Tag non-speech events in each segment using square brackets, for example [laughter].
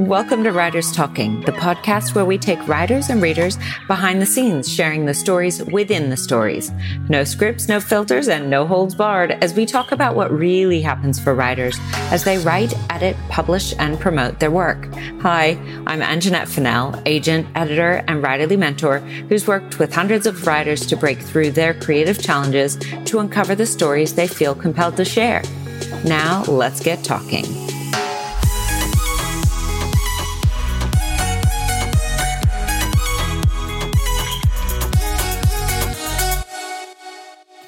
Welcome to Writers Talking, the podcast where we take writers and readers behind the scenes, sharing the stories within the stories. No scripts, no filters, and no holds barred as we talk about what really happens for writers as they write, edit, publish, and promote their work. Hi, I'm Anjanette Fennell, agent, editor, and writerly mentor who's worked with hundreds of writers to break through their creative challenges to uncover the stories they feel compelled to share. Now, let's get talking.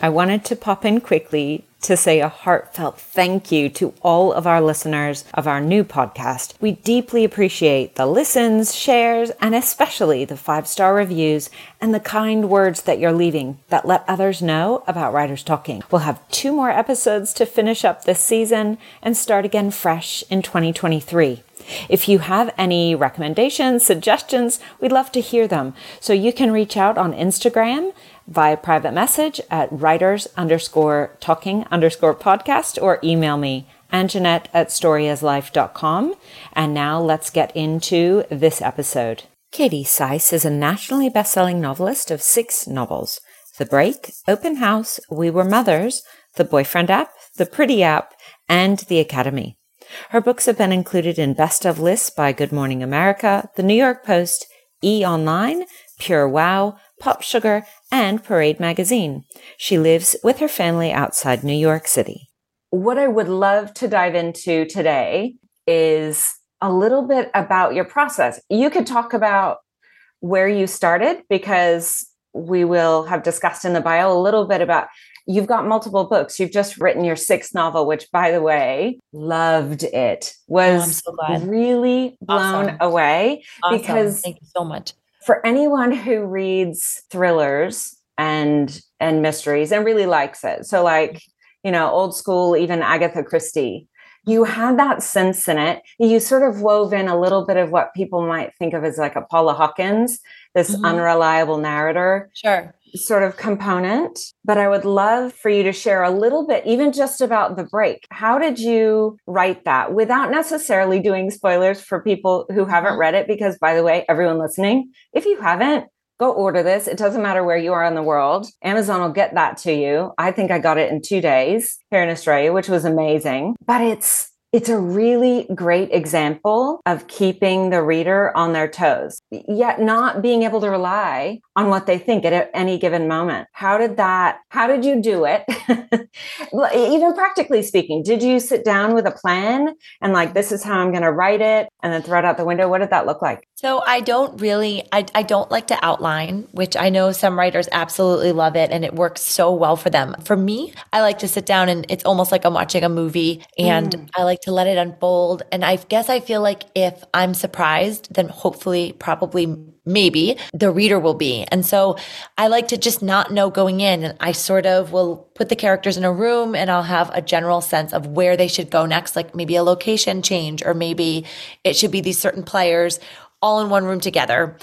I wanted to pop in quickly to say a heartfelt thank you to all of our listeners of our new podcast. We deeply appreciate the listens, shares, and especially the five star reviews and the kind words that you're leaving that let others know about Writers Talking. We'll have two more episodes to finish up this season and start again fresh in 2023. If you have any recommendations, suggestions, we'd love to hear them. So you can reach out on Instagram via private message at writers underscore talking underscore podcast or email me anjanette at storyaslife.com. And now let's get into this episode. Katie Sise is a nationally best-selling novelist of six novels. The Break, Open House, We Were Mothers, The Boyfriend App, The Pretty App, and The Academy. Her books have been included in best of lists by Good Morning America, The New York Post, E Online, Pure Wow, Pop Sugar, and Parade magazine. She lives with her family outside New York City. What I would love to dive into today is a little bit about your process. You could talk about where you started because we will have discussed in the bio a little bit about you've got multiple books you've just written your sixth novel which by the way loved it oh, was oh, so really blown awesome. away awesome. because thank you so much for anyone who reads thrillers and and mysteries and really likes it. So like you know old school even agatha christie you had that sense in it. You sort of wove in a little bit of what people might think of as like a paula hawkins this mm-hmm. unreliable narrator. Sure sort of component, but I would love for you to share a little bit, even just about the break. How did you write that without necessarily doing spoilers for people who haven't mm-hmm. read it? Because, by the way, everyone listening, if you haven't, go order this. It doesn't matter where you are in the world. Amazon will get that to you. I think I got it in two days here in Australia, which was amazing. But it's it's a really great example of keeping the reader on their toes, yet not being able to rely on what they think at any given moment. How did that, how did you do it? [laughs] Even practically speaking, did you sit down with a plan and like, this is how I'm going to write it and then throw it out the window? What did that look like? So I don't really, I, I don't like to outline, which I know some writers absolutely love it and it works so well for them. For me, I like to sit down and it's almost like I'm watching a movie and mm. I like to let it unfold. And I guess I feel like if I'm surprised, then hopefully, probably, maybe the reader will be. And so I like to just not know going in. And I sort of will put the characters in a room and I'll have a general sense of where they should go next, like maybe a location change, or maybe it should be these certain players all in one room together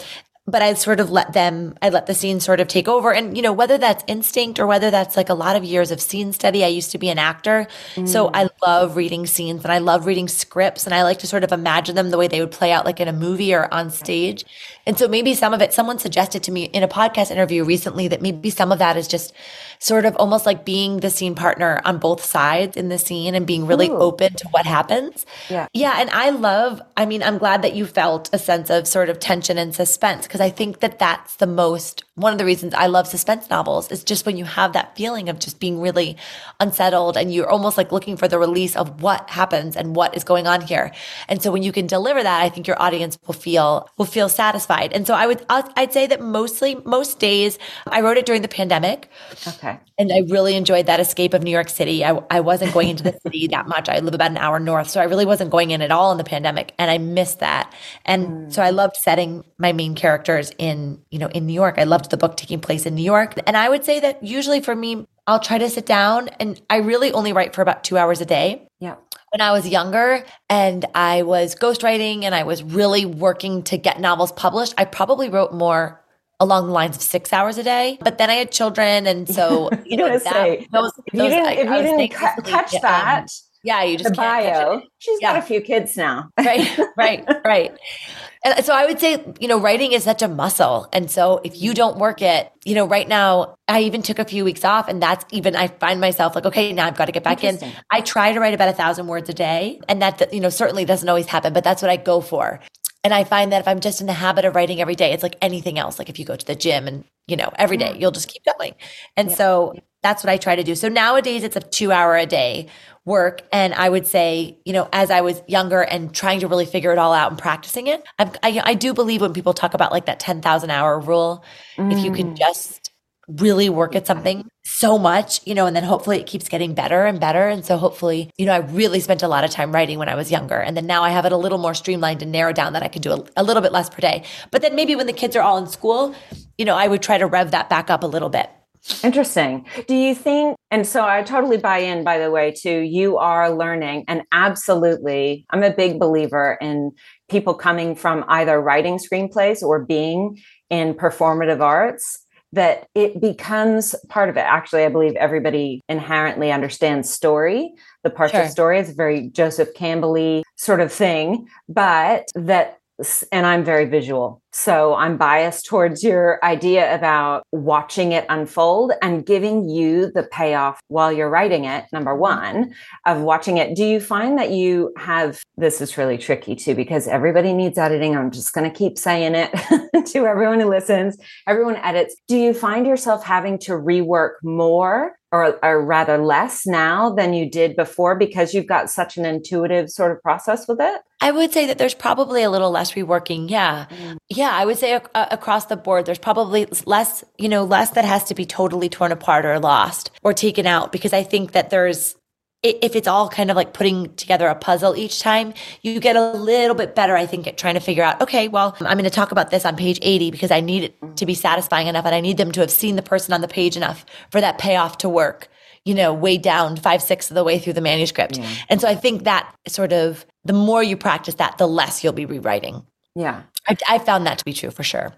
but I sort of let them, I let the scene sort of take over. And, you know, whether that's instinct or whether that's like a lot of years of scene study, I used to be an actor. Mm. So I love reading scenes and I love reading scripts and I like to sort of imagine them the way they would play out like in a movie or on stage. And so maybe some of it, someone suggested to me in a podcast interview recently that maybe some of that is just sort of almost like being the scene partner on both sides in the scene and being really Ooh. open to what happens. Yeah. Yeah. And I love, I mean, I'm glad that you felt a sense of sort of tension and suspense because I think that that's the most, one of the reasons I love suspense novels is just when you have that feeling of just being really unsettled and you're almost like looking for the release of what happens and what is going on here. And so when you can deliver that, I think your audience will feel, will feel satisfied. And so I would, I'd say that mostly, most days I wrote it during the pandemic. Okay. And I really enjoyed that escape of New York City. I, I wasn't going into the [laughs] city that much. I live about an hour north. So I really wasn't going in at all in the pandemic. And I missed that. And mm. so I loved setting my main characters in, you know, in New York. I loved the book taking place in New York. And I would say that usually for me, I'll try to sit down and I really only write for about two hours a day. Yeah when I was younger and I was ghostwriting and I was really working to get novels published, I probably wrote more along the lines of six hours a day. But then I had children, and so [laughs] you know that, say, those, if you didn't, if you didn't ca- catch that. Yeah, you just the bio. She's Yeah. got a few kids now. right, right, [laughs] right. And so I would say, you know, writing is such a muscle. And so if you don't work it, you know, right now, I even took a few weeks off and that's even, I find myself like, okay, now I've got to get back in. I try to write about a thousand words a day. And that, you know, certainly doesn't always happen, but that's what I go for. And I find that if I'm just in the habit of writing every day, it's like anything else. Like if you go to the gym and, you know, every day, mm. you'll just keep going. And so that's what I try to do. So nowadays it's a two hour a day work. And I would say, you know, as I was younger and trying to really figure it all out and practicing it, I'm, I, I do believe when people talk about like that 10,000 hour rule, if you can mm. just really work at something so much, you know, and then hopefully it keeps getting better and better. And so hopefully, you know, I really spent a lot of time writing when I was younger. And then now I have it a little more streamlined and narrowed down that I can do a, a little bit less per day. But then maybe when the kids are all in school, you know, I would try to rev that back up a little bit. Interesting. Do you think, and so I totally buy in, by the way, to you are learning, and absolutely, I'm a big believer in people coming from either writing screenplays or being in performative arts. That it becomes part of it. Actually, I believe everybody inherently understands story. The parts Sure. of story is a very Joseph Campbell sort of thing, but that and I'm very visual. So I'm biased towards your idea about watching it unfold and giving you the payoff while you're writing it. Number mm-hmm. one, of watching it. Do you find that you have this is really tricky too, because everybody needs editing. I'm just going to keep saying it [laughs] to everyone who listens. Everyone edits. Do you find yourself having to rework more or, or rather less now than you did before because you've got such an intuitive sort of process with it? I would say that there's probably a little less reworking. Yeah. Yeah. I would say ac- uh, across the board, there's probably less, you know, less that has to be totally torn apart or lost or taken out because I think that there's, if it's all kind of like putting together a puzzle each time, you get a little bit better, I think, at trying to figure out, okay, well, I'm going to talk about this on page 80 because I need it to be satisfying enough and I need them to have seen the person on the page enough for that payoff to work you know, way down five, six of the way through the manuscript. And so I think that sort of the more you practice that, the less you'll be rewriting. Yeah. I, I found that to be true for sure.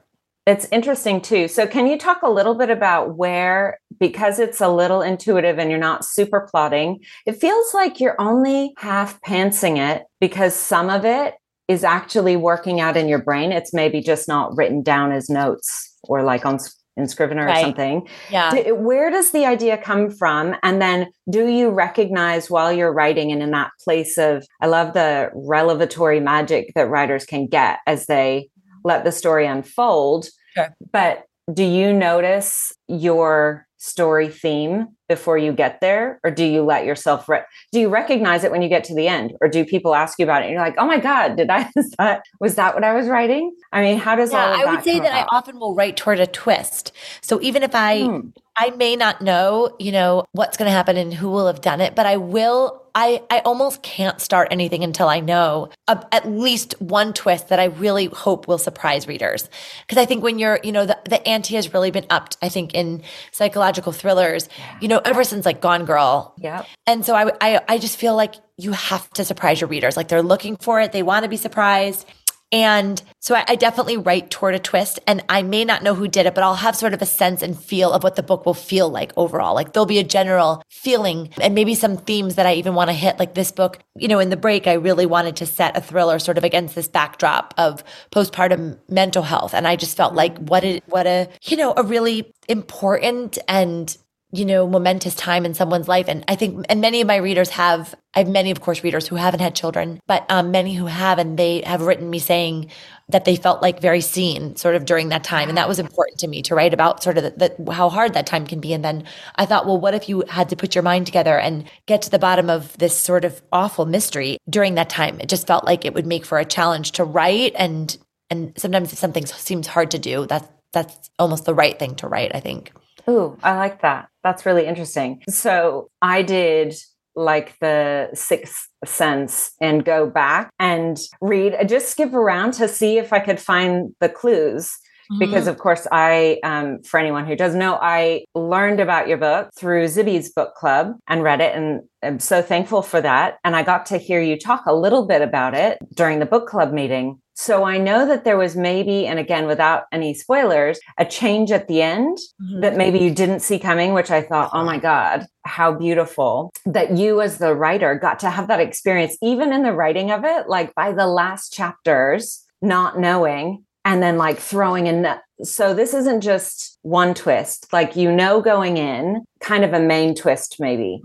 It's interesting too. So, can you talk a little bit about where, because it's a little intuitive and you're not super plotting, it feels like you're only half pantsing it because some of it is actually working out in your brain. It's maybe just not written down as notes or like on in Scrivener or something. Yeah. Do- where does the idea come from? And then do you recognize while you're writing and in that place of, I love the revelatory magic that writers can get as they let the story unfold. Sure. But do you notice your story theme before you get there? Or do you let yourself, re- do you recognize it when you get to the end? Or do people ask you about it and you're like, oh my God, did I, [laughs] is that, was that what I was writing? I mean, how does all Yeah, of I would say that I often will write toward a twist. So even if I Hmm. I may not know, you know, what's going to happen and who will have done it, but I will I I almost can't start anything until I know a, at least one twist that I really hope will surprise readers. Because I think when you're, you know, the the ante has really been upped. I think in psychological thrillers, you know, ever since like Gone Girl, Yeah. and so I, I, I just feel like you have to surprise your readers. Like they're looking for it. They want to be surprised. And so I, I definitely write toward a twist and I may not know who did it, but I'll have sort of a sense and feel of what the book will feel like overall. Like there'll be a general feeling and maybe some themes that I even want to hit. Like this book, you know, in the break, I really wanted to set a thriller sort of against this backdrop of postpartum mental health. And I just felt mm-hmm. like what a, what a, you know, a really important and you know, momentous time in someone's life. And I think, and many of my readers have, I have many, of course, readers who haven't had children, but um, many who have, and they have written me saying that they felt like very seen sort of during that time. And that was important to me to write about sort of the, the, how hard that time can be. And then I thought, well, what if you had to put your mind together and get to the bottom of this sort of awful mystery during that time? It just felt like it would make for a challenge to write. And, and sometimes if something seems hard to do, that's, that's almost the right thing to write, I think. Ooh, I like that. That's really interesting. So I did like the sixth sense and go back and read, just skip around to see if I could find the clues. Because of course, I, um, for anyone who doesn't know, I learned about your book through Zibby's book club and read it, and I'm so thankful for that. And I got to hear you talk a little bit about it during the book club meeting. So I know that there was maybe, and again, without any spoilers, a change at the end mm-hmm. that maybe you didn't see coming, which I thought, oh my God, how beautiful that you as the writer got to have that experience, even in the writing of it, like by the last chapters, not knowing and then like throwing in so this isn't just one twist like you know going in kind of a main twist maybe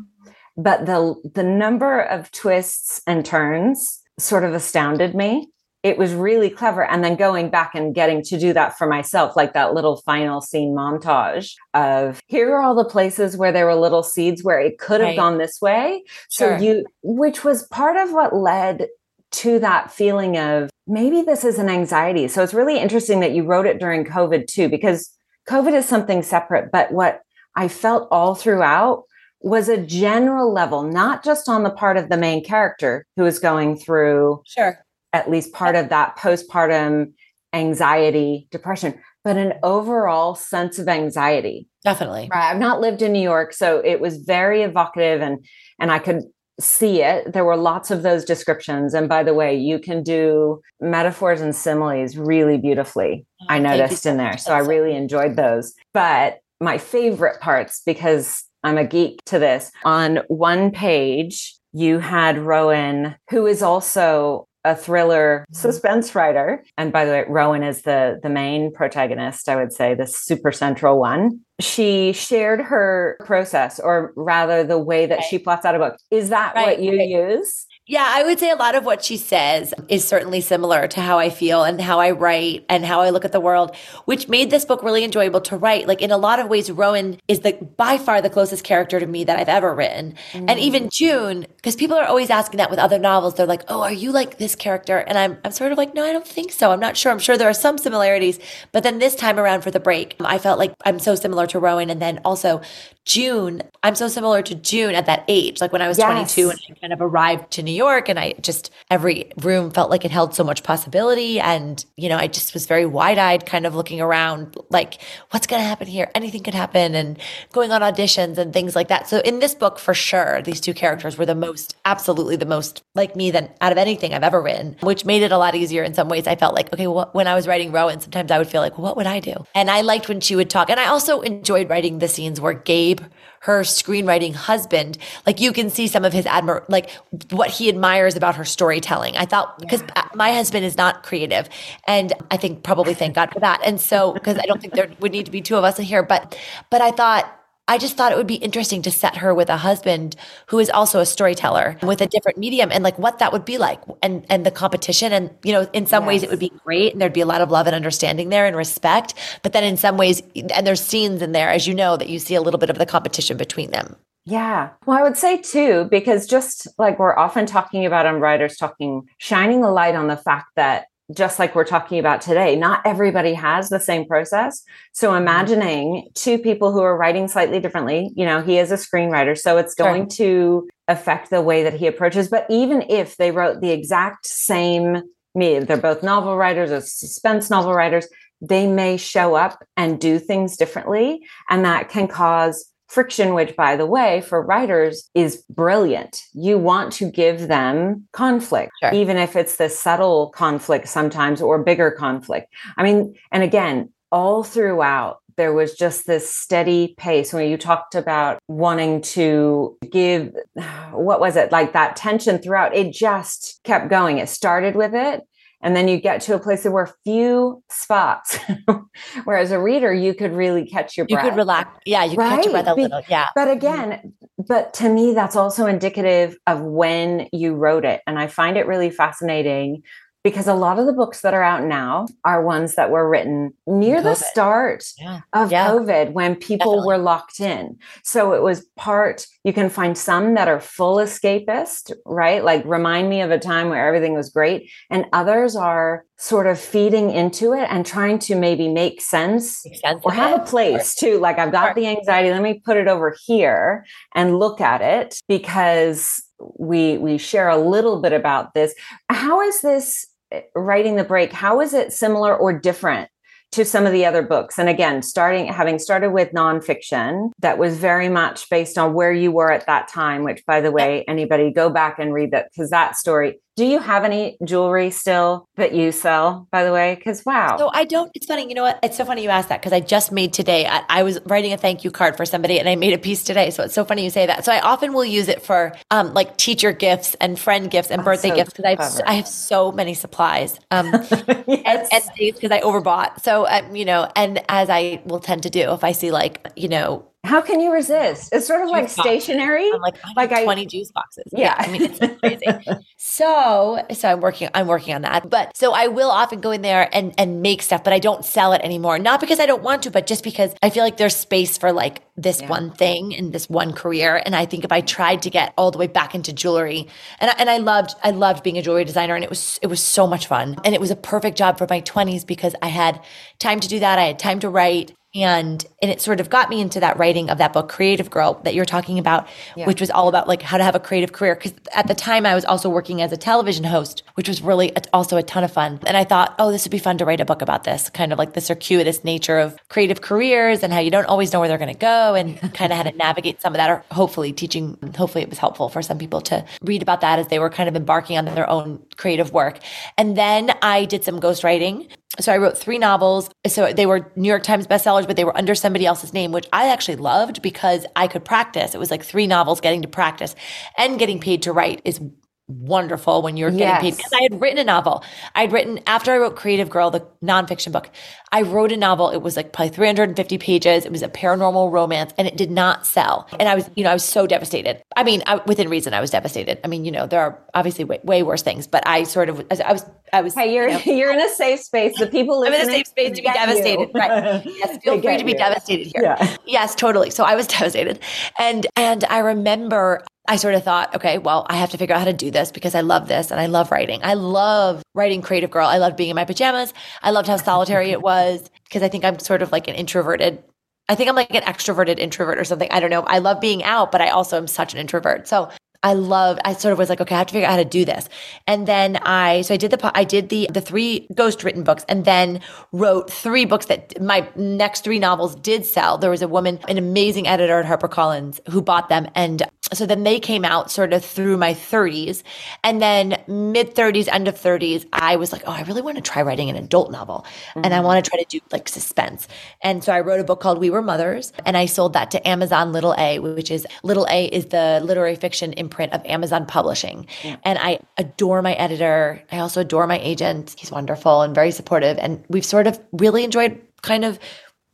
but the the number of twists and turns sort of astounded me it was really clever and then going back and getting to do that for myself like that little final scene montage of here are all the places where there were little seeds where it could have right. gone this way sure. so you which was part of what led to that feeling of maybe this is an anxiety. So it's really interesting that you wrote it during COVID too, because COVID is something separate. But what I felt all throughout was a general level, not just on the part of the main character who is going through sure at least part of that postpartum anxiety, depression, but an overall sense of anxiety. Definitely. Right. I've not lived in New York, so it was very evocative and and I could see it. There were lots of those descriptions. And by the way, you can do metaphors and similes really beautifully. Oh, I noticed in there. So I really enjoyed those. But my favorite parts, because I'm a geek to this, on one page, you had Rowan, who is also a thriller suspense writer. And by the way, Rowan is the the main protagonist, I would say, the super central one. She shared her process, or rather the way that right. she plots out a book. Is that right. what you right. use? Yeah, I would say a lot of what she says is certainly similar to how I feel and how I write and how I look at the world, which made this book really enjoyable to write. Like in a lot of ways, Rowan is the by far the closest character to me that I've ever written. Mm. And even June, because people are always asking that with other novels. They're like, Oh, are you like this character? And I'm I'm sort of like, no, I don't think so. I'm not sure. I'm sure there are some similarities. But then this time around for the break, I felt like I'm so similar to Rowan. And then also June, I'm so similar to June at that age. Like when I was yes. 22 and I kind of arrived to New York and I just, every room felt like it held so much possibility. And, you know, I just was very wide eyed, kind of looking around, like, what's going to happen here? Anything could happen and going on auditions and things like that. So in this book, for sure, these two characters were the most, absolutely the most like me than out of anything I've ever written, which made it a lot easier in some ways. I felt like, okay, well, when I was writing Rowan, sometimes I would feel like, well, what would I do? And I liked when she would talk. And I also enjoyed writing the scenes where Gabe her screenwriting husband, like you can see some of his admir, like what he admires about her storytelling. I thought because yeah. my husband is not creative, and I think probably thank God for that. And so because I don't think there would need to be two of us in here, but but I thought I just thought it would be interesting to set her with a husband who is also a storyteller with a different medium and like what that would be like and and the competition and you know in some yes. ways it would be great and there'd be a lot of love and understanding there and respect but then in some ways and there's scenes in there as you know that you see a little bit of the competition between them. Yeah. Well, I would say too, because just like we're often talking about on writers talking, shining a light on the fact that just like we're talking about today, not everybody has the same process. So mm-hmm. imagining two people who are writing slightly differently, you know, he is a screenwriter, so it's going sure. to affect the way that he approaches. But even if they wrote the exact same me, they're both novel writers or suspense novel writers, they may show up and do things differently. And that can cause friction, which, by the way, for writers is brilliant. You want to give them conflict, sure. even if it's the subtle conflict sometimes or bigger conflict. I mean, and again, all throughout, there was just this steady pace when you talked about wanting to give [sighs] what was it like that tension throughout it just kept going it started with it and then you get to a place where few spots [laughs] where as a reader you could really catch your breath you could relax. Yeah you right? catch your breath a little. Yeah. but mm-hmm. again but to me that's also indicative of when you wrote it. And i find it really fascinating because a lot of the books that are out now are ones that were written near COVID. the start yeah. of yeah. COVID when people Definitely. were locked in. So it was part, you can find some that are full escapist, right? Like remind me of a time where everything was great. And others are sort of feeding into it and trying to maybe make sense, make sense or have it. a place too. Like I've got the anxiety, let me put it over here and look at it because we we share a little bit about this. How is this Eh, writing the break how is it similar or different to some of the other books? And again starting having started with nonfiction that was very much based on where you were at that time which by the way anybody go back and read that because that story Do you have any jewelry still that you sell, by the way? Because wow. So I don't, it's funny. You know what? It's so funny you asked that because I just made today, I, I, was writing a thank you card for somebody and I made a piece today. So it's so funny you say that. So I often will use it for um, like teacher gifts and friend gifts and birthday so gifts because I, have, I have so many supplies um, [laughs] yes. and, because I overbought. So, um, you know, and as I will tend to do if I see like, you know, how can you resist? It's sort of juice like stationary. I'm like, I like twenty I, juice boxes. Yeah. yeah. I mean, it's crazy. [laughs] so, so I'm working. I'm working on that. But so I will often go in there and and make stuff, but I don't sell it anymore. Not because I don't want to, but just because I feel like there's space for like this yeah. one thing and this one career. And I think if I tried to get all the way back into jewelry, and I, and I loved I loved being a jewelry designer, and it was it was so much fun, and it was a perfect job for my 20s because I had time to do that. I had time to write and and it sort of got me into that writing of that book creative girl that you're talking about yeah. which was all about like how to have a creative career. Because at the time i was also working as a television host which was really a, also a ton of fun. And i thought oh this would be fun to write a book about this kind of like the circuitous nature of creative careers and how you don't always know where they're going to go and [laughs] kind of how to navigate some of that or hopefully teaching hopefully it was helpful for some people to read about that as they were kind of embarking on their own creative work. And then i did some ghostwriting so I wrote three novels. So they were New York Times bestsellers, but they were under somebody else's name, which I actually loved because I could practice. It was like three novels getting to practice and getting paid to write is wonderful when you're getting yes. paid because I had written a novel. I'd written after I wrote Creative Girl, the nonfiction book. I wrote a novel. It was like probably 350 pages. It was a paranormal romance, and it did not sell. And I was, you know, I was so devastated. I mean, I, within reason, I was devastated. I mean, you know, there are obviously way, way worse things, but I sort of, I was, I was. Hey, you're you know, [laughs] you're in a safe space. The people I'm in a safe space to be devastated. You. Right? [laughs] Yes, feel free to be you. devastated here. Yeah. Yes, totally. So I was [laughs] devastated, and and I remember I sort of thought, okay, well, I have to figure out how to do this because I love this and I love writing. I love writing Creative Girl. I loved being in my pajamas. I loved how solitary it was because I think I'm sort of like an introverted. I think I'm like an extroverted introvert or something. I don't know. I love being out, but I also am such an introvert. So I love, I sort of was like, okay, I have to figure out how to do this. And then I, so I did the, I did the, the three ghost written books and then wrote three books that my next three novels did sell. There was a woman, an amazing editor at HarperCollins who bought them. And so then they came out sort of through my 30s. And then mid 30s, end of 30s, I was like, oh, I really want to try writing an adult novel. Mm-hmm. And I mm-hmm. want to try to do like suspense. And so I wrote a book called We Were Mothers and I sold that to Amazon Little A, which is Little A is the literary fiction imprint imprint of Amazon Publishing. Yeah. And I adore my editor. I also adore my agent. He's wonderful and very supportive. And we've sort of really enjoyed kind of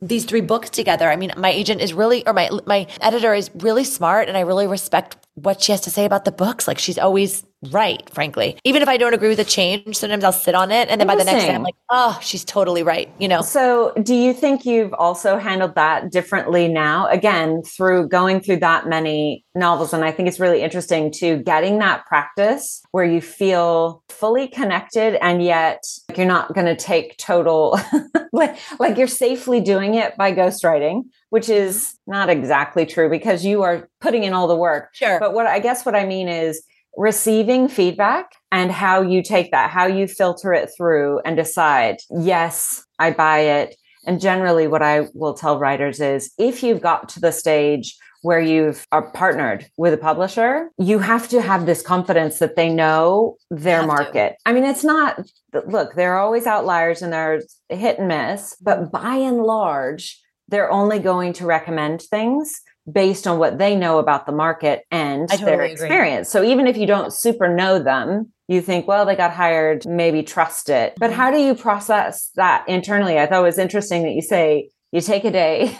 these three books together. I mean, my agent is really, or my my editor is really smart, and I really respect what she has to say about the books. Like she's always right, frankly. Even if I don't agree with the change, sometimes I'll sit on it. And then by the next day, I'm like, oh, she's totally right, you know? So, do you think you've also handled that differently now? Again, through going through that many novels. And I think it's really interesting to getting that practice where you feel fully connected and yet you're not going to take total, [laughs] like, like you're safely doing it by ghostwriting which is not exactly true because you are putting in all the work. Sure. But what I guess what I mean is receiving feedback and how you take that, how you filter it through and decide, yes, I buy it. And generally, what I will tell writers is if you've got to the stage where you've are partnered with a publisher, you have to have this confidence that they know their market. To. I mean, it's not, look, there are always outliers and there's hit and miss, but by and large, they're only going to recommend things based on what they know about the market and totally their experience. Agree. So even if you don't super know them, you think, well, they got hired, maybe trust it. But mm-hmm. how do you process that internally? I thought it was interesting that you say you take a day.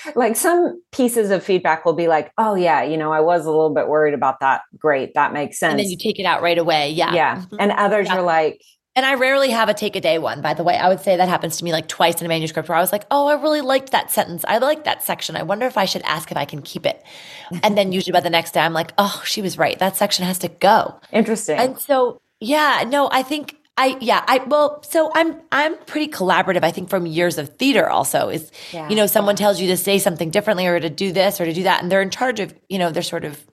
[laughs] like some pieces of feedback will be like, oh, yeah, you know, I was a little bit worried about that. Great. That makes sense. And then you take it out right away. Yeah. Yeah. Mm-hmm. And others yeah. are like, and I rarely have a take a day one, by the way. I would say that happens to me like twice in a manuscript where I was like, oh, I really liked that sentence. I like that section. I wonder if I should ask if I can keep it. And then usually by the next day, I'm like, oh, she was right. That section has to go. Interesting. And so, yeah, no, I think I yeah, I well, so I'm I'm pretty collaborative. I think from years of theater also is yeah. you know, someone tells you to say something differently or to do this or to do that and they're in charge of, you know, they're sort of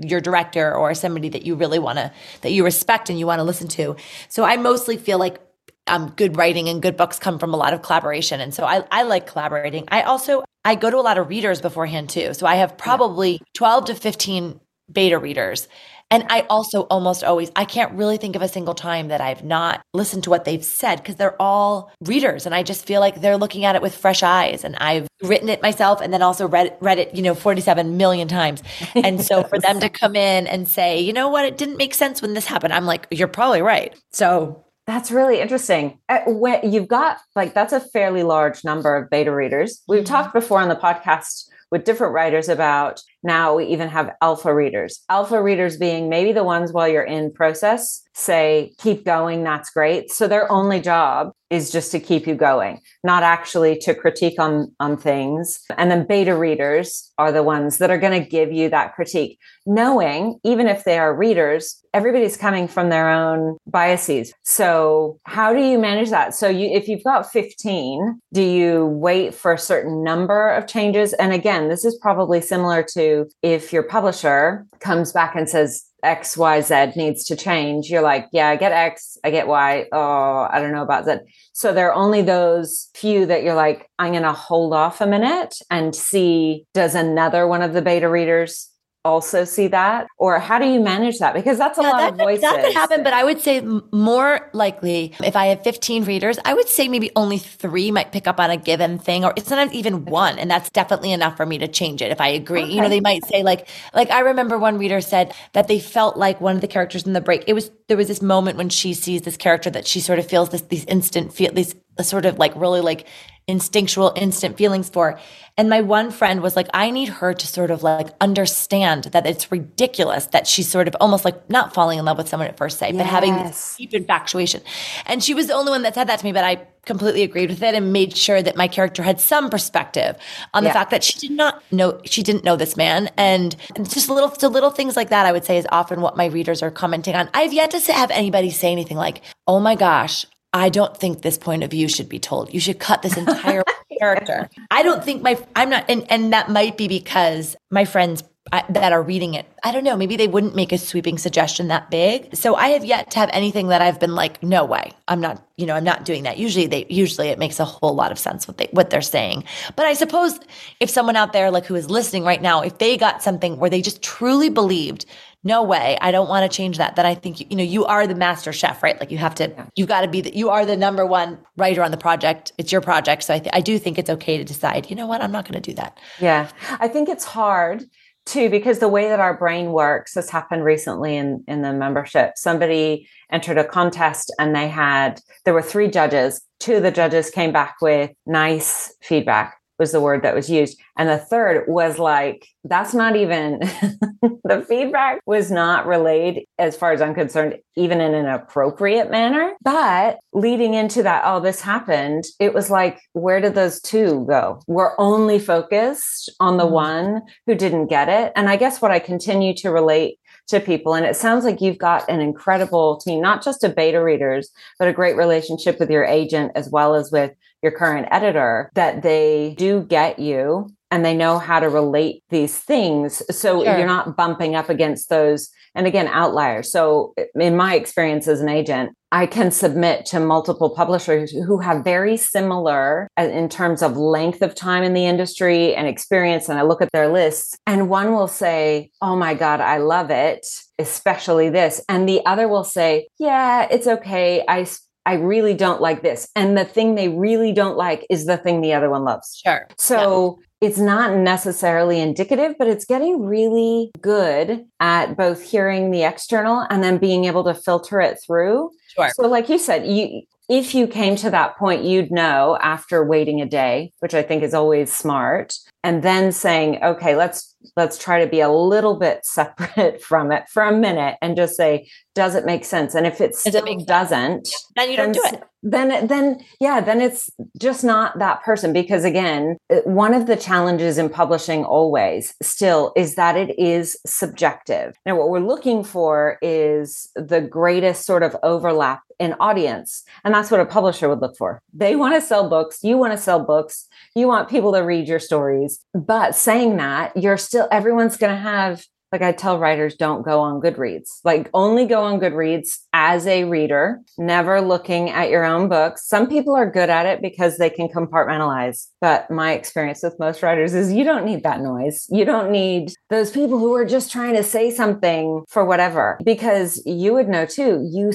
your director or somebody that you really want to that you respect and you want to listen to. So I mostly feel like um, good writing and good books come from a lot of collaboration, and so I, I like collaborating. I also I go to a lot of readers beforehand too. So I have probably twelve to fifteen beta readers. And I also almost always, I can't really think of a single time that I've not listened to what they've said because they're all readers. And I just feel like they're looking at it with fresh eyes. And I've written it myself and then also read, read it, you know, 47 million times. And so for them to [laughs] come in and say, you know what, it didn't make sense when this happened, I'm like, you're probably right. So that's really interesting. Uh, when you've got like that's a fairly large number of beta readers. We've mm-hmm. talked before on the podcast with different writers about now we even have alpha readers. Alpha readers being maybe the ones while you're in process say, keep going, that's great. So their only job is just to keep you going, not actually to critique on, on things. And then beta readers are the ones that are going to give you that critique, knowing even if they are readers, everybody's coming from their own biases. So how do you manage that? So you, if you've got 15, do you wait for a certain number of changes? And again, this is probably similar to if your publisher comes back and says, X, Y, Z needs to change, you're like, yeah, I get X, I get Y. Oh, I don't know about Z. So there are only those few that you're like, I'm going to hold off a minute and see does another one of the beta readers also see that? Or how do you manage that? Because that's a yeah, lot that of voices that could happen but i would say more likely if i have 15 readers i would say maybe only three might pick up on a given thing or it's sometimes even one and that's definitely enough for me to change it if i agree. Okay. you know they might say like like i remember one reader said that they felt like one of the characters in the break it was there was this moment when she sees this character that she sort of feels this these instant feel these sort of like really like instinctual instant feelings for and my one friend was like i need her to sort of like understand that it's ridiculous that she's sort of almost like not falling in love with someone at first sight yes. but having this deep infatuation and she was the only one that said that to me but i completely agreed with it and made sure that my character had some perspective on the yeah. fact that she did not know she didn't know this man and just little so little things like that i would say is often what my readers are commenting on i've yet to have anybody say anything like oh my gosh I don't think this point of view should be told. You should cut this entire [laughs] character. I don't think my I'm not and and that might be because my friends I, that are reading it. I don't know, maybe they wouldn't make a sweeping suggestion that big. So I have yet to have anything that I've been like, no way. I'm not, you know, I'm not doing that. Usually they usually it makes a whole lot of sense what they what they're saying. But I suppose if someone out there like who is listening right now, if they got something where they just truly believed no way. I don't want to change that then i think you, you know you are the master chef right? Like you have to yeah. you got to be the, you are the number one writer on the project. It's your project. So I, th- I do think it's okay to decide you know what? I'm not going to do that. Yeah. I think it's hard too because the way that our brain works has happened recently in in the membership. Somebody entered a contest and they had there were three judges. Two of the judges came back with nice feedback was the word that was used. And the third was like, that's not even [laughs] the feedback was not relayed, as far as I'm concerned, even in an appropriate manner. But leading into that, oh, this happened, it was like, where did those two go? We're only focused on the mm-hmm. one who didn't get it. And I guess what I continue to relate to people. And it sounds like you've got an incredible team, not just of beta readers, but a great relationship with your agent as well as with your current editor, that they do get you and they know how to relate these things. So sure. you're not bumping up against those, and again, outliers. So, in my experience as an agent, I can submit to multiple publishers who have very similar uh, in terms of length of time in the industry and experience. And I look at their lists, and one will say, Oh my God, I love it, especially this. And the other will say, Yeah, it's okay. I I really don't like this. And the thing they really don't like is the thing the other one loves. Sure. So. It's not necessarily indicative, but it's getting really good at both hearing the external and then being able to filter it through. Sure. So like you said, you if you came to that point, you'd know after waiting a day, which I think is always smart, and then saying, okay, let's let's try to be a little bit separate [laughs] from it for a minute and just say, does it make sense? And if it still it doesn't, then you don't then, do it. Then, then, yeah, then it's just not that person. Because again, one of the challenges in publishing always still is that it is subjective. Now, what we're looking for is the greatest sort of overlap in audience. And that's what a publisher would look for. They want to sell books. You want to sell books. You want people to read your stories. But saying that, you're still, everyone's going to have like I tell writers, don't go on Goodreads. Like only go on Goodreads as a reader, never looking at your own books. Some people are good at it because they can compartmentalize. But my experience with most writers is you don't need that noise. You don't need those people who are just trying to say something for whatever, because you would know too, you,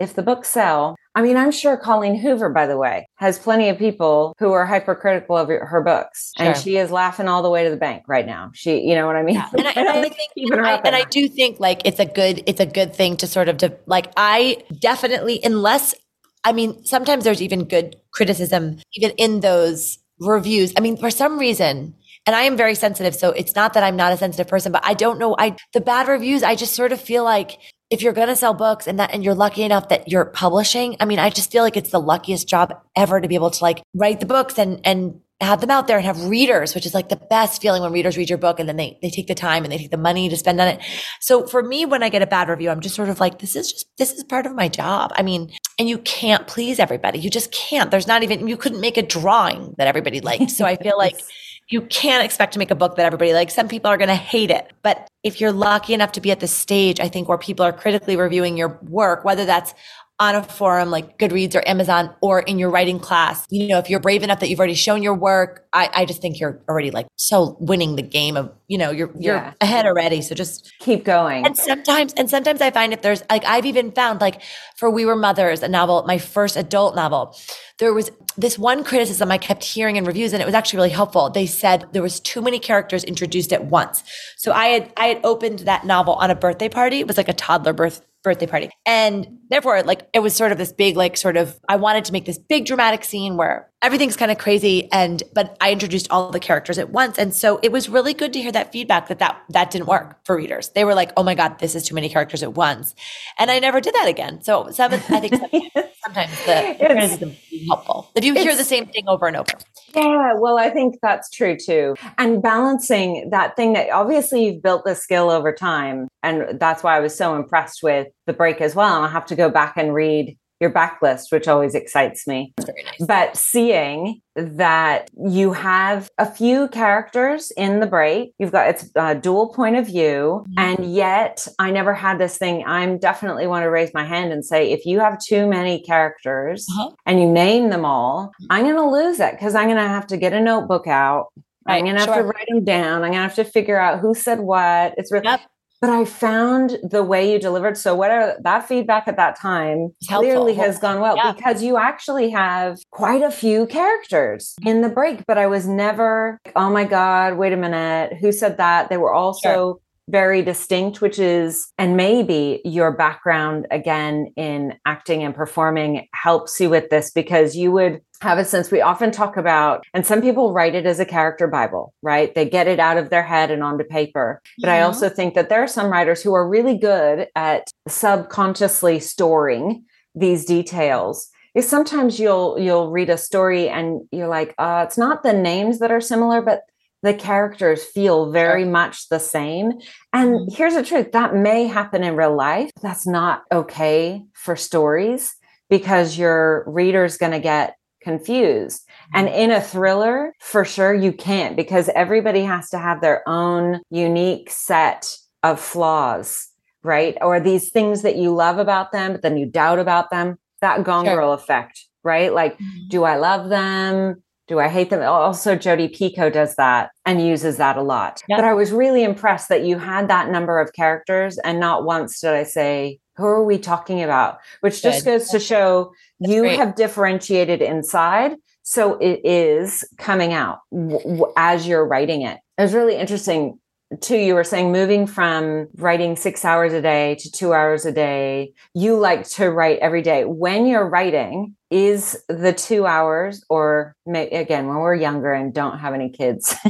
if the books sell, I mean, I'm sure Colleen Hoover, by the way, has plenty of people who are hypercritical of her books, sure. and she is laughing all the way to the bank right now. She, you know what I mean? Yeah. And, I, and I, [laughs] think, I, and I do think like it's a good, it's a good thing to sort of to like. I definitely, unless I mean, sometimes there's even good criticism even in those reviews. I mean, for some reason, and I am very sensitive. So it's not that I'm not a sensitive person, but I don't know. I, the bad reviews, I just sort of feel like if you're going to sell books and that, and you're lucky enough that you're publishing, I mean, I just feel like it's the luckiest job ever to be able to like write the books and, and have them out there and have readers, which is like the best feeling when readers read your book and then they, they take the time and they take the money to spend on it. So for me, when I get a bad review, I'm just sort of like, this is just, this is part of my job. I mean, and you can't please everybody. You just can't. There's not even, you couldn't make a drawing that everybody liked. So I feel like [laughs] you can't expect to make a book that everybody likes. Some people are going to hate it. But if you're lucky enough to be at the stage, I think where people are critically reviewing your work, whether that's on a forum like Goodreads or Amazon or in your writing class. You know, if you're brave enough that you've already shown your work, I, I just think you're already like so winning the game of, you know, you're you're yeah. ahead already. So just keep going. And sometimes and sometimes I find if there's like I've even found like for We Were Mothers, a novel, my first adult novel, there was this one criticism I kept hearing in reviews and it was actually really helpful. They said there was too many characters introduced at once. So I had I had opened that novel on a birthday party. It was like a toddler birth birthday party. And therefore, like it was sort of this big, like sort of, I wanted to make this big dramatic scene where everything's kind of crazy. And, but I introduced all the characters at once. And so it was really good to hear that feedback that that, that didn't work for readers. They were like, oh my God, this is too many characters at once. And I never did that again. So some, I think [laughs] sometimes the criticism is helpful. If you hear the same thing over and over. Yeah, well, I think that's true too. And balancing that thing that obviously you've built the skill over time. And that's why I was so impressed with the break as well. And I'll have to go back and read your backlist, which always excites me. Nice. But seeing that you have a few characters in the break, you've got it's a dual point of view, mm-hmm. and yet I never had this thing. I'm definitely want to raise my hand and say, if you have too many characters uh-huh. and you name them all, I'm going to lose it because I'm going to have to get a notebook out. Right, I'm gonna have sure. to write them down. I'm gonna have to figure out who said what. It's really yep but I found the way you delivered. So whatever that feedback at that time clearly has gone well yeah. because you actually have quite a few characters in the break, but I was never, oh my God, wait a minute, who said that? They were also sure. very distinct, which is, and maybe your background again in acting and performing helps you with this because you would have a sense. We often talk about and some people write it as a character bible right? They get it out of their head and onto paper. But yeah. i also think that there are some writers who are really good at subconsciously storing these details. Is sometimes you'll you'll read a story and you're like uh, it's not the names that are similar but the characters feel very much the same. And mm-hmm. here's the truth that may happen in real life. That's not okay for stories because your reader's going to get confused. And mm-hmm. in a thriller, for sure, you can't because everybody has to have their own unique set of flaws, right? Or these things that you love about them, but then you doubt about them. That Gone sure. Girl effect, right? Like, mm-hmm. do I love them? Do I hate them? Also, Jodi Picoult does that and uses that a lot. Yep. But I was really impressed that you had that number of characters, and not once did I say, Who are we talking about? Which Good. just goes to show you great. have differentiated inside. So it is coming out w- w- as you're writing it. It was really interesting too. You were saying moving from writing six hours a day to two hours a day. You like to write every day. When you're writing, is the two hours, or may, again, when we're younger and don't have any kids, [laughs]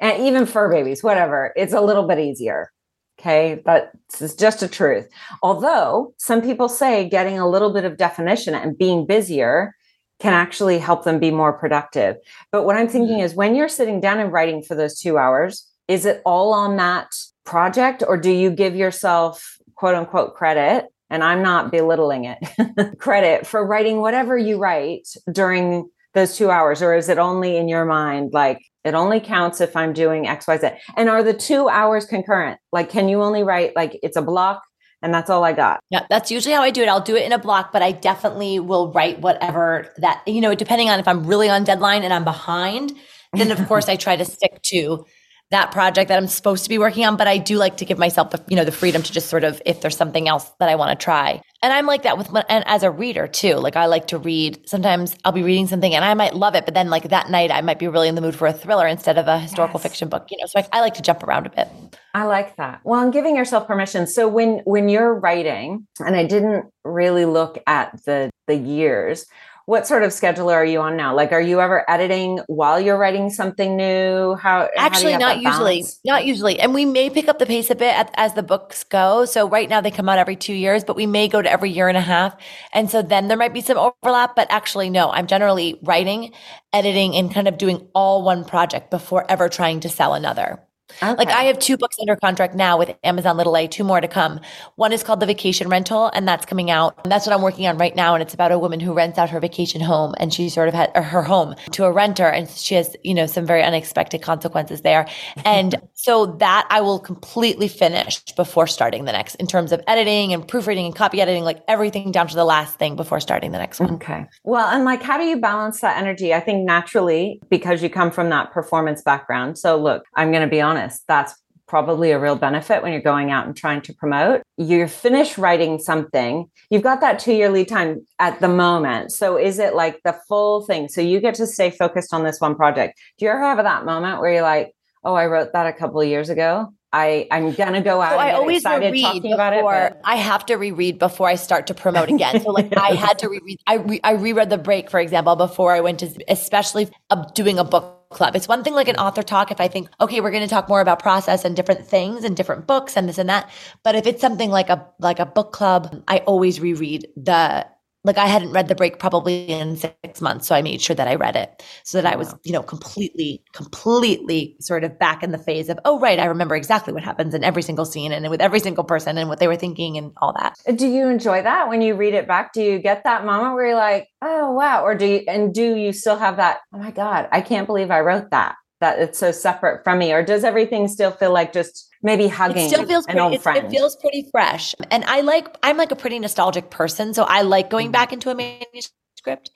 and even fur babies, whatever, it's a little bit easier. Okay, that's just a truth. Although some people say getting a little bit of definition and being busier can actually help them be more productive. But what I'm thinking mm-hmm. is when you're sitting down and writing for those two hours, is it all on that project or do you give yourself quote unquote credit? And I'm not belittling it [laughs] credit for writing whatever you write during those two hours, or is it only in your mind like It only counts if I'm doing XYZ. And are the two hours concurrent? Like, can you only write, like, it's a block and that's all I got. Yeah, that's usually how I do it. I'll do it in a block, but I definitely will write whatever that, you know, depending on if I'm really on deadline and I'm behind, then of [laughs] course I try to stick to that project that I'm supposed to be working on, but I do like to give myself the, you know, the freedom to just sort of, if there's something else that I want to try. And I'm like that with, and as a reader too, like I like to read, sometimes I'll be reading something and I might love it, but then like that night I might be really in the mood for a thriller instead of a historical yes. fiction book, you know, so I, I like to jump around a bit. I like that. Well, I'm giving yourself permission. So when, when you're writing, and I didn't really look at the, the years, what sort of schedule are you on now? Like, are you ever editing while you're writing something new? How actually how not usually, not usually, and we may pick up the pace a bit at, as the books go. So right now they come out every two years, but we may go to every year and a half, and so then there might be some overlap. But actually, no, I'm generally writing, editing, and kind of doing all one project before ever trying to sell another. Okay. Like I have two books under contract now with Amazon Little A, two more to come. One is called The Vacation Rental, and that's coming out. And that's what I'm working on right now. And it's about a woman who rents out her vacation home and she sort of had her home to a renter. And she has, you know, some very unexpected consequences there. Mm-hmm. And so that I will completely finish before starting the next in terms of editing and proofreading and copy editing, like everything down to the last thing before starting the next one. Okay. Well, and like, how do you balance that energy? I think naturally, because you come from that performance background. So look, I'm going to be honest honest, that's probably a real benefit when you're going out and trying to promote. You're finished writing something, you've got that two year lead time at the moment. So is it like the full thing? So you get to stay focused on this one project. Do you ever have that moment where you're like, oh, I wrote that a couple of years ago? I, I'm gonna go out. So I always reread talking before, it. But... I have to reread before I start to promote again. So like I had to [laughs] reread. I re, I reread the break, for example, before I went to, especially uh, doing a book club. It's one thing like an author talk if I think, okay, we're going to talk more about process and different things and different books and this and that. But if it's something like a like a book club, I always reread the like I hadn't read the break probably in six months. So I made sure that I read it so that I was, you know, completely, completely sort of back in the phase of, oh, right, I remember exactly what happens in every single scene and with every single person and what they were thinking and all that. Uh, do you enjoy that when you read it back? Do you get that moment where you're like, oh, wow? Or do you, and do you still have that, oh my God, I can't believe I wrote that? That it's so separate from me, or does everything still feel like just maybe hugging it still feels pretty, it, it, feels pretty fresh and i like i'm like a pretty nostalgic person so i like going mm-hmm. back into a manuscript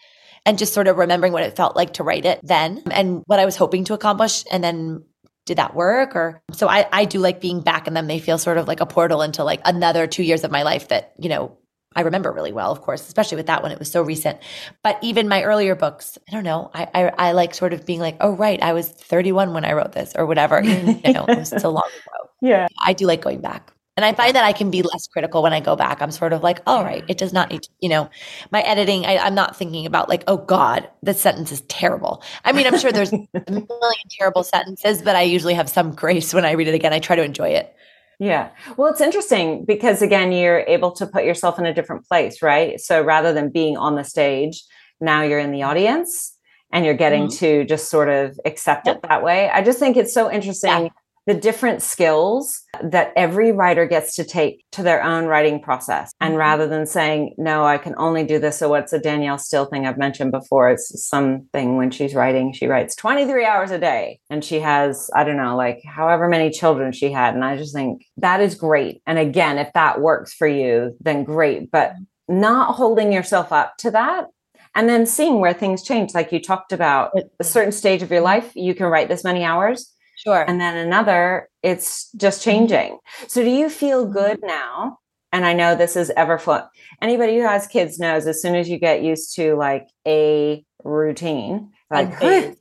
and just sort of remembering what it felt like to write it then and what i was hoping to accomplish and then did that work or so i i do like being back in them they feel sort of like a portal into like another two years of my life that you know I remember really well, of course, especially with that one. It was so recent. But even my earlier books, I don't know. I, I, I like sort of being like, oh right, I was 31 when I wrote this or whatever. [laughs] you know, it was so long ago. Yeah. I do like going back. And I find that I can be less critical when I go back. I'm sort of like, all right, it does not need to, you know, my editing, I, am not thinking about like, oh God, this sentence is terrible. I mean, I'm sure there's a [laughs] million terrible sentences, but I usually have some grace when I read it again. I try to enjoy it. Yeah. Well, it's interesting because again, you're able to put yourself in a different place, right? So rather than being on the stage, now you're in the audience and you're getting mm-hmm. to just sort of accept yep. it that way. I just think it's so interesting. Yeah the different skills that every writer gets to take to their own writing process. And mm-hmm. rather than saying, no, I can only do this. So what's a Danielle Steel thing I've mentioned before? It's something when she's writing, she writes 23 hours a day and she has, I don't know, like however many children she had. And I just think that is great. And again, if that works for you, then great. But not holding yourself up to that and then seeing where things change like you talked about a certain stage of your life you can write this many hours Sure. And then another, it's just mm-hmm. changing. So do you feel mm-hmm. good now? And I know this is ever flow. Anybody who has kids knows as soon as you get used to like a routine, like,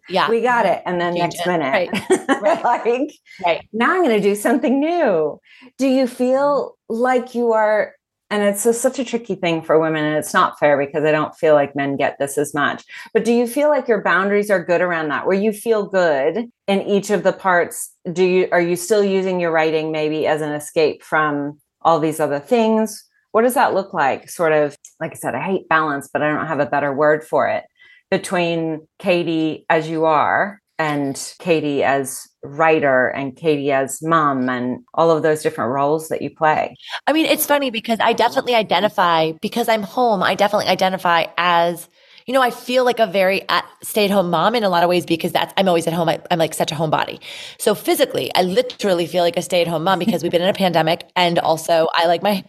yeah, we got it. And then Change next it. minute, right. [laughs] Right. like, right. now I'm going to do something new. Do you feel mm-hmm. like you are and it's a, such a tricky thing for women and it's not fair because i don't feel like men get this as much. But do you feel like your boundaries are good around that where you feel good in each of the parts? Do you are you still using your writing maybe as an escape from all these other things? What does that look like sort of like i said i hate balance but i don't have a better word for it between katie as you are and Katie as writer and Katie as mom and all of those different roles that you play? I mean, it's funny because I definitely identify, because I'm home, I definitely identify as you know, I feel like a very uh, stay at home mom in a lot of ways because that's, I'm always at home. I, am like such a homebody. So physically, I literally feel like a stay at home mom because we've been in a pandemic. And also I like my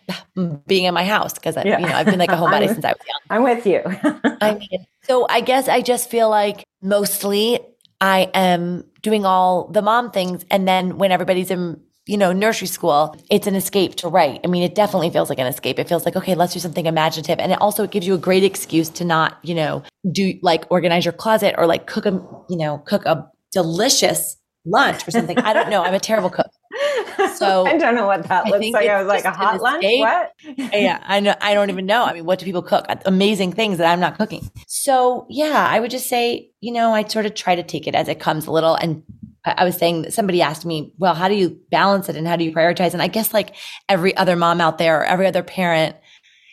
being in my house because, yeah. you know, I've been like a [laughs] homebody since I was young. I'm with you. [laughs] I mean, so I guess I just feel like mostly I am doing all the mom things. And then when everybody's in you know, nursery school, it's an escape to write. I mean, it definitely feels like an escape. It feels like, okay, let's do something imaginative. And it also gives you a great excuse to not, you know, do like organize your closet or like cook a, you know, cook a delicious lunch or something. I don't know. I'm a terrible cook. So [laughs] I don't know what that looks like. I was like a hot lunch. What? [laughs] yeah, I know. I don't even know. I mean, what do people cook? Amazing things that I'm not cooking. So yeah, I would just say, you know, I sort of try to take it as it comes a little and I was saying that somebody asked me, well, how do you balance it and how do you prioritize? And I guess like every other mom out there or every other parent,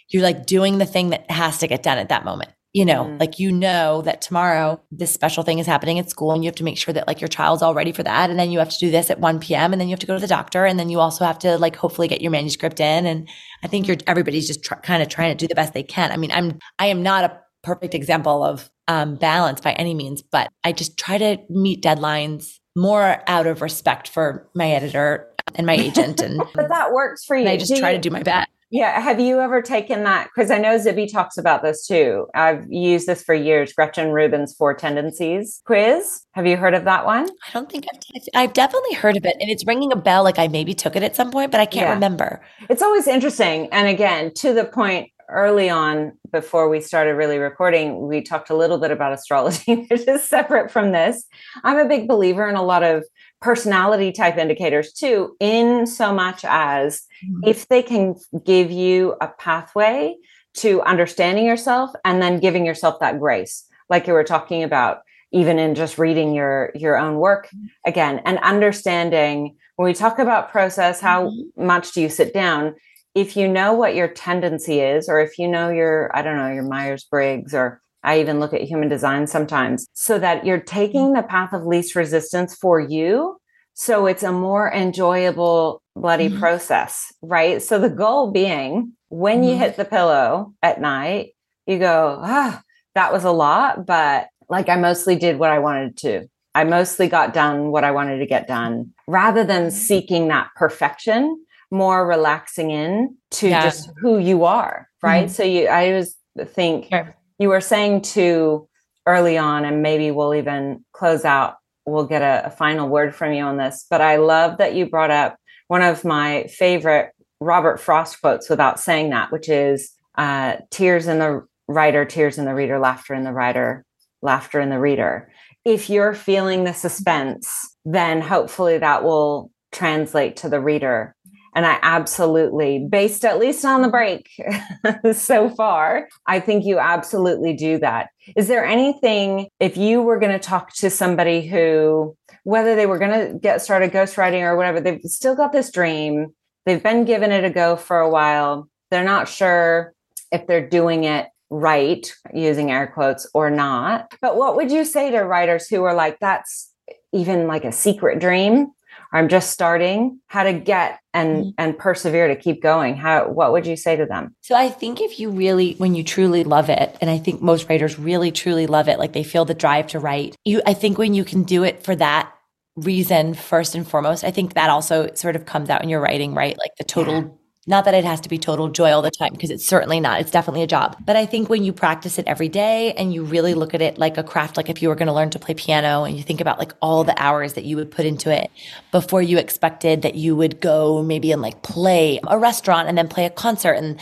you're like doing the thing that has to get done at that moment. You know, mm like you know that tomorrow this special thing is happening at school and you have to make sure that like your child's all ready for that. And then you have to do this at 1 p.m. and then you have to go to the doctor. And then you also have to like hopefully get your manuscript in. And I think you're everybody's just tr- kind of trying to do the best they can. I mean, I'm I am not a perfect example of um, balance by any means, but I just try to meet deadlines more out of respect for my editor and my agent. And [laughs] but that works for you. I just do try you, to do my best. Yeah. Have you ever taken that? Because I know Zibby talks about this too. I've used this for years. Gretchen Rubin's Four Tendencies quiz. Have you heard of that one? I don't think I've. I've definitely heard of it, and it's ringing a bell. Like I maybe took it at some point, but I can't yeah. remember. It's always interesting, and again, to the point early on before we started really recording we talked a little bit about astrology [laughs] which is separate from this i'm a big believer in a lot of personality type indicators too in so much as mm-hmm. if they can give you a pathway to understanding yourself and then giving yourself that grace like you were talking about even in just reading your your own work mm-hmm. again and understanding when we talk about process how mm-hmm. much do you sit down if you know what your tendency is, or if you know your, I don't know, your Myers Briggs, or I even look at human design sometimes, so that you're taking the path of least resistance for you. So it's a more enjoyable bloody mm-hmm. process, right? So the goal being when mm-hmm. you hit the pillow at night, you go, ah, that was a lot, but like I mostly did what I wanted to. I mostly got done what I wanted to get done rather than mm-hmm. seeking that perfection more relaxing in to yeah. just who you are, right? Mm-hmm. So you, I always think sure. You were saying too early on, and maybe we'll even close out. We'll get a, a final word from you on this, but I love that you brought up one of my favorite Robert Frost quotes without saying that, which is uh, tears in the writer, tears in the reader, laughter in the writer, laughter in the reader. If you're feeling the suspense, then hopefully that will translate to the reader and I absolutely, based at least on the break [laughs] so far, I think you absolutely do that. Is there anything, if you were going to talk to somebody who, whether they were going to get started ghostwriting or whatever, they've still got this dream, they've been giving it a go for a while, they're not sure if they're doing it right, using air quotes, or not. But what would you say to writers who are like, that's even like a secret dream? I'm just starting, how to get and mm-hmm. and persevere to keep going. How what would you say to them? So I think if you really when you truly love it, and I think most writers really truly love it, like they feel the drive to write. You I think when you can do it for that reason first and foremost, I think that also sort of comes out in your writing, right? Like the total yeah not that it has to be total joy all the time, because it's certainly not. It's definitely a job. But I think when you practice it every day and you really look at it like a craft, like if you were going to learn to play piano and you think about like all the hours that you would put into it before you expected that you would go maybe and like play a restaurant and then play a concert and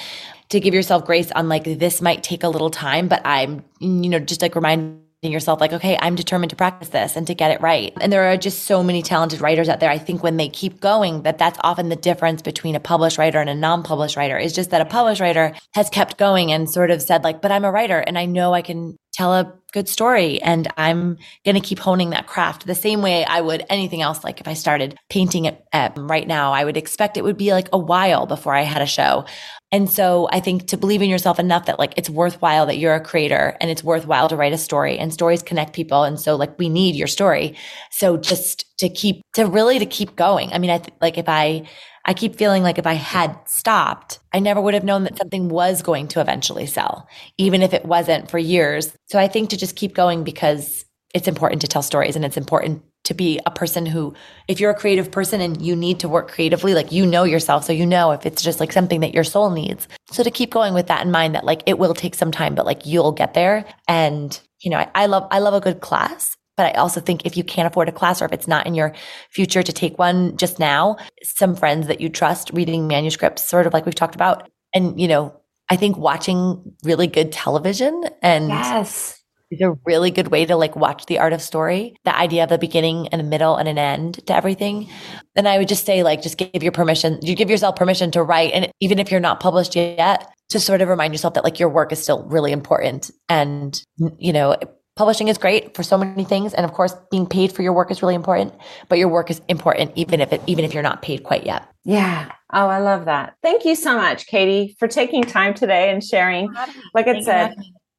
to give yourself grace on like this might take a little time, but I'm, you know, just like remind yourself like okay i'm determined to practice this and to get it right. And there are just so many talented writers out there. I think when they keep going that that's often the difference between a published writer and a non-published writer is just that a published writer has kept going and sort of said like but i'm a writer and i know i can tell a good story and i'm going to keep honing that craft the same way i would anything else like if i started painting it right now i would expect it would be like a while before i had a show and so I think to believe in yourself enough that like it's worthwhile that you're a creator and it's worthwhile to write a story and stories connect people. And so like we need your story. So just to keep, to really to keep going. I mean, I th- like if I, I keep feeling like if I had stopped, I never would have known that something was going to eventually sell, even if it wasn't for years. So I think to just keep going because it's important to tell stories and it's important to be a person who, if you're a creative person and you need to work creatively, like you know yourself. So you know if it's just like something that your soul needs. So to keep going with that in mind that like it will take some time, but like you'll get there. And, you know, I, I love, I love a good class. But I also think if you can't afford a class or if it's not in your future to take one just now, some friends that you trust reading manuscripts, sort of like we've talked about. And, you know, I think watching really good television and yes is a really good way to like watch the art of story, the idea of a beginning and a middle and an end to everything. And I would just say like just give your permission, you give yourself permission to write and even if you're not published yet, to sort of remind yourself that like your work is still really important and you know, publishing is great for so many things and of course being paid for your work is really important, but your work is important even if it even if you're not paid quite yet. Yeah. Oh, I love that. Thank you so much, Katie, for taking time today and sharing. Like I said,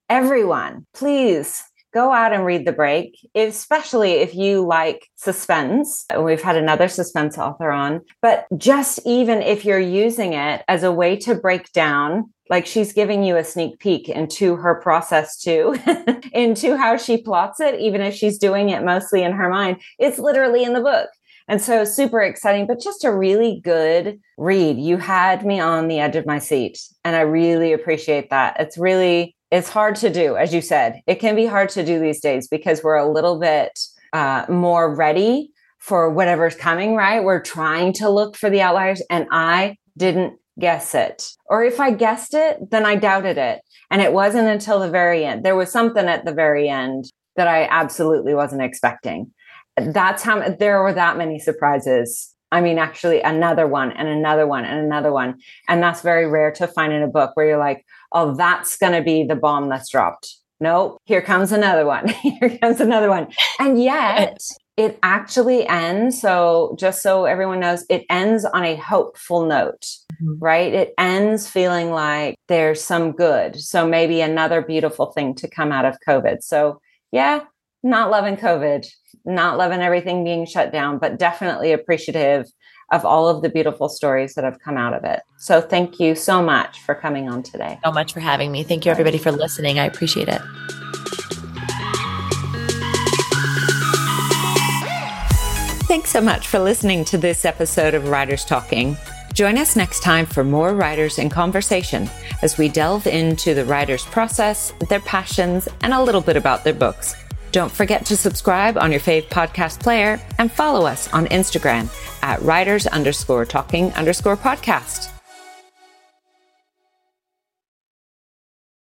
everyone, please go out and read the break, especially if you like suspense. and We've had another suspense author on, but just even if you're using it as a way to break down, like she's giving you a sneak peek into her process too, [laughs] into how she plots it, even if she's doing it mostly in her mind. It's literally in the book. And so super exciting, but just a really good read. You had me on the edge of my seat, and I really appreciate that. It's really it's hard to do, as you said. It can be hard to do these days because we're a little bit uh, more ready for whatever's coming, right? We're trying to look for the outliers, and I didn't guess it. Or if I guessed it, then I doubted it. And it wasn't until the very end. There was something at the very end that I absolutely wasn't expecting. That's how there were that many surprises. I mean, actually, another one and another one and another one. And that's very rare to find in a book where you're like, oh, that's going to be the bomb that's dropped. No, here comes another one. [laughs] here comes another one. And [laughs] yet it actually ends. So, just so everyone knows, it ends on a hopeful note, mm-hmm. right? It ends feeling like there's some good. So, maybe another beautiful thing to come out of COVID. So, yeah, not loving COVID, not loving everything being shut down, but definitely appreciative of all of the beautiful stories that have come out of it. So thank you so much for coming on today. So much for having me. Thank you everybody for listening. I appreciate it. Thanks so much for listening to this episode of Writers Talking. Join us next time for more writers in conversation as we delve into the writer's process, their passions, and a little bit about their books. Don't forget to subscribe on your fave podcast player and follow us on Instagram at writers underscore talking underscore podcast.